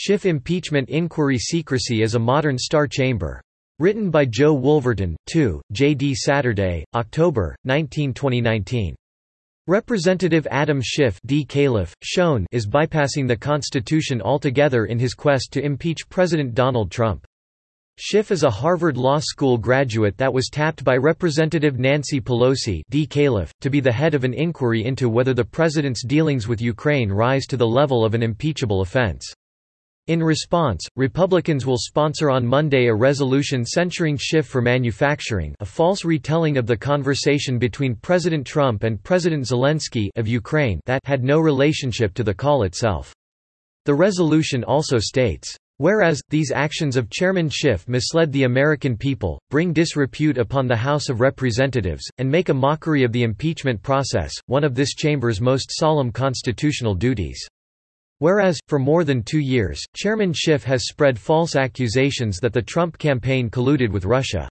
Schiff Impeachment Inquiry Secrecy is a Modern Star Chamber. Written by Joe Wolverton, 2, J. D. Saturday, October, 19, 2019. Representative Adam Schiff D. Calif, shown is bypassing the Constitution altogether in his quest to impeach President Donald Trump. Schiff is a Harvard Law School graduate that was tapped by Representative Nancy Pelosi D. Calif, to be the head of an inquiry into whether the president's dealings with Ukraine rise to the level of an impeachable offense. In response, Republicans will sponsor on Monday a resolution censuring Schiff for manufacturing a false retelling of the conversation between President Trump and President Zelensky of Ukraine that had no relationship to the call itself. The resolution also states, Whereas, these actions of Chairman Schiff misled the American people, bring disrepute upon the House of Representatives, and make a mockery of the impeachment process, one of this chamber's most solemn constitutional duties. Whereas, for more than two years, Chairman Schiff has spread false accusations that the Trump campaign colluded with Russia.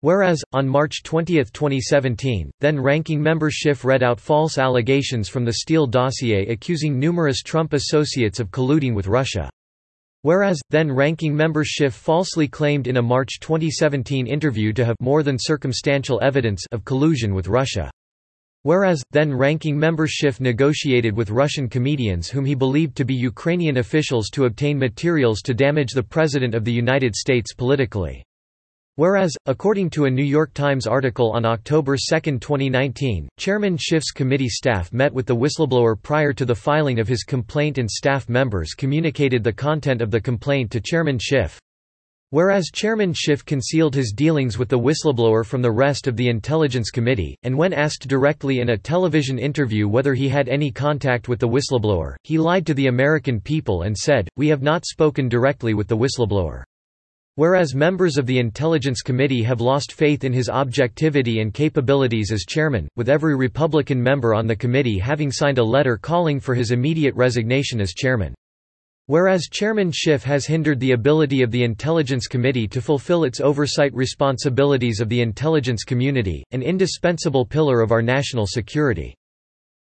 Whereas, on March 20, 2017, then-ranking member Schiff read out false allegations from the Steele dossier accusing numerous Trump associates of colluding with Russia. Whereas, then-ranking member Schiff falsely claimed in a March 2017 interview to have more than circumstantial evidence of collusion with Russia. Whereas, then-ranking member Schiff negotiated with Russian comedians whom he believed to be Ukrainian officials to obtain materials to damage the President of the United States politically. Whereas, according to a New York Times article on October 2, 2019, Chairman Schiff's committee staff met with the whistleblower prior to the filing of his complaint and staff members communicated the content of the complaint to Chairman Schiff. Whereas Chairman Schiff concealed his dealings with the whistleblower from the rest of the Intelligence Committee, and when asked directly in a television interview whether he had any contact with the whistleblower, he lied to the American people and said, We have not spoken directly with the whistleblower. Whereas members of the Intelligence Committee have lost faith in his objectivity and capabilities as chairman, with every Republican member on the committee having signed a letter calling for his immediate resignation as chairman. Whereas Chairman Schiff has hindered the ability of the Intelligence Committee to fulfill its oversight responsibilities of the intelligence community, an indispensable pillar of our national security.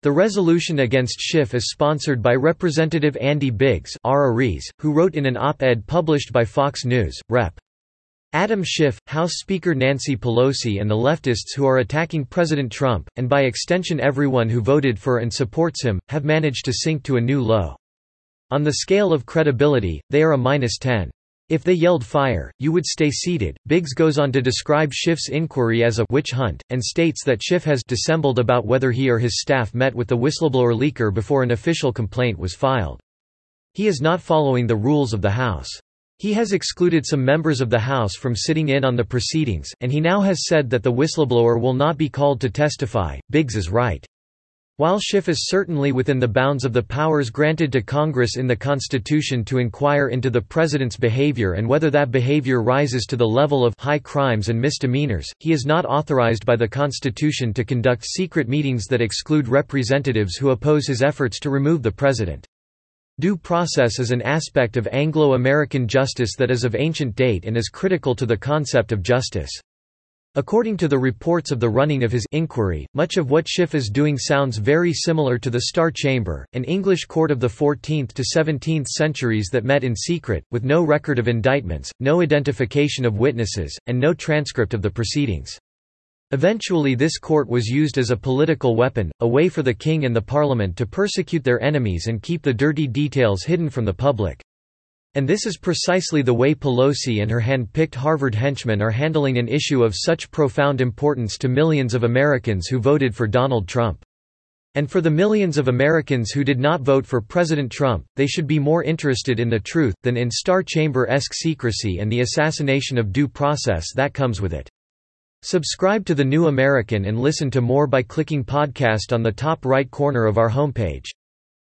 The resolution against Schiff is sponsored by Representative Andy Biggs who wrote in an op-ed published by Fox News, Rep. Adam Schiff, House Speaker Nancy Pelosi and the leftists who are attacking President Trump, and by extension everyone who voted for and supports him, have managed to sink to a new low. On the scale of credibility, they are a minus 10. If they yelled fire, you would stay seated. Biggs goes on to describe Schiff's inquiry as a witch hunt, and states that Schiff has dissembled about whether he or his staff met with the whistleblower leaker before an official complaint was filed. He is not following the rules of the House. He has excluded some members of the House from sitting in on the proceedings, and he now has said that the whistleblower will not be called to testify. Biggs is right. While Schiff is certainly within the bounds of the powers granted to Congress in the Constitution to inquire into the President's behavior and whether that behavior rises to the level of high crimes and misdemeanors, he is not authorized by the Constitution to conduct secret meetings that exclude representatives who oppose his efforts to remove the President. Due process is an aspect of Anglo-American justice that is of ancient date and is critical to the concept of justice. According to the reports of the running of his inquiry, much of what Schiff is doing sounds very similar to the Star Chamber, an English court of the 14th to 17th centuries that met in secret, with no record of indictments, no identification of witnesses, and no transcript of the proceedings. Eventually this court was used as a political weapon, a way for the king and the parliament to persecute their enemies and keep the dirty details hidden from the public. And this is precisely the way Pelosi and her hand-picked Harvard henchmen are handling an issue of such profound importance to millions of Americans who voted for Donald Trump. And for the millions of Americans who did not vote for President Trump, they should be more interested in the truth than in Star Chamber-esque secrecy and the assassination of due process that comes with it. Subscribe to The New American and listen to more by clicking podcast on the top right corner of our homepage.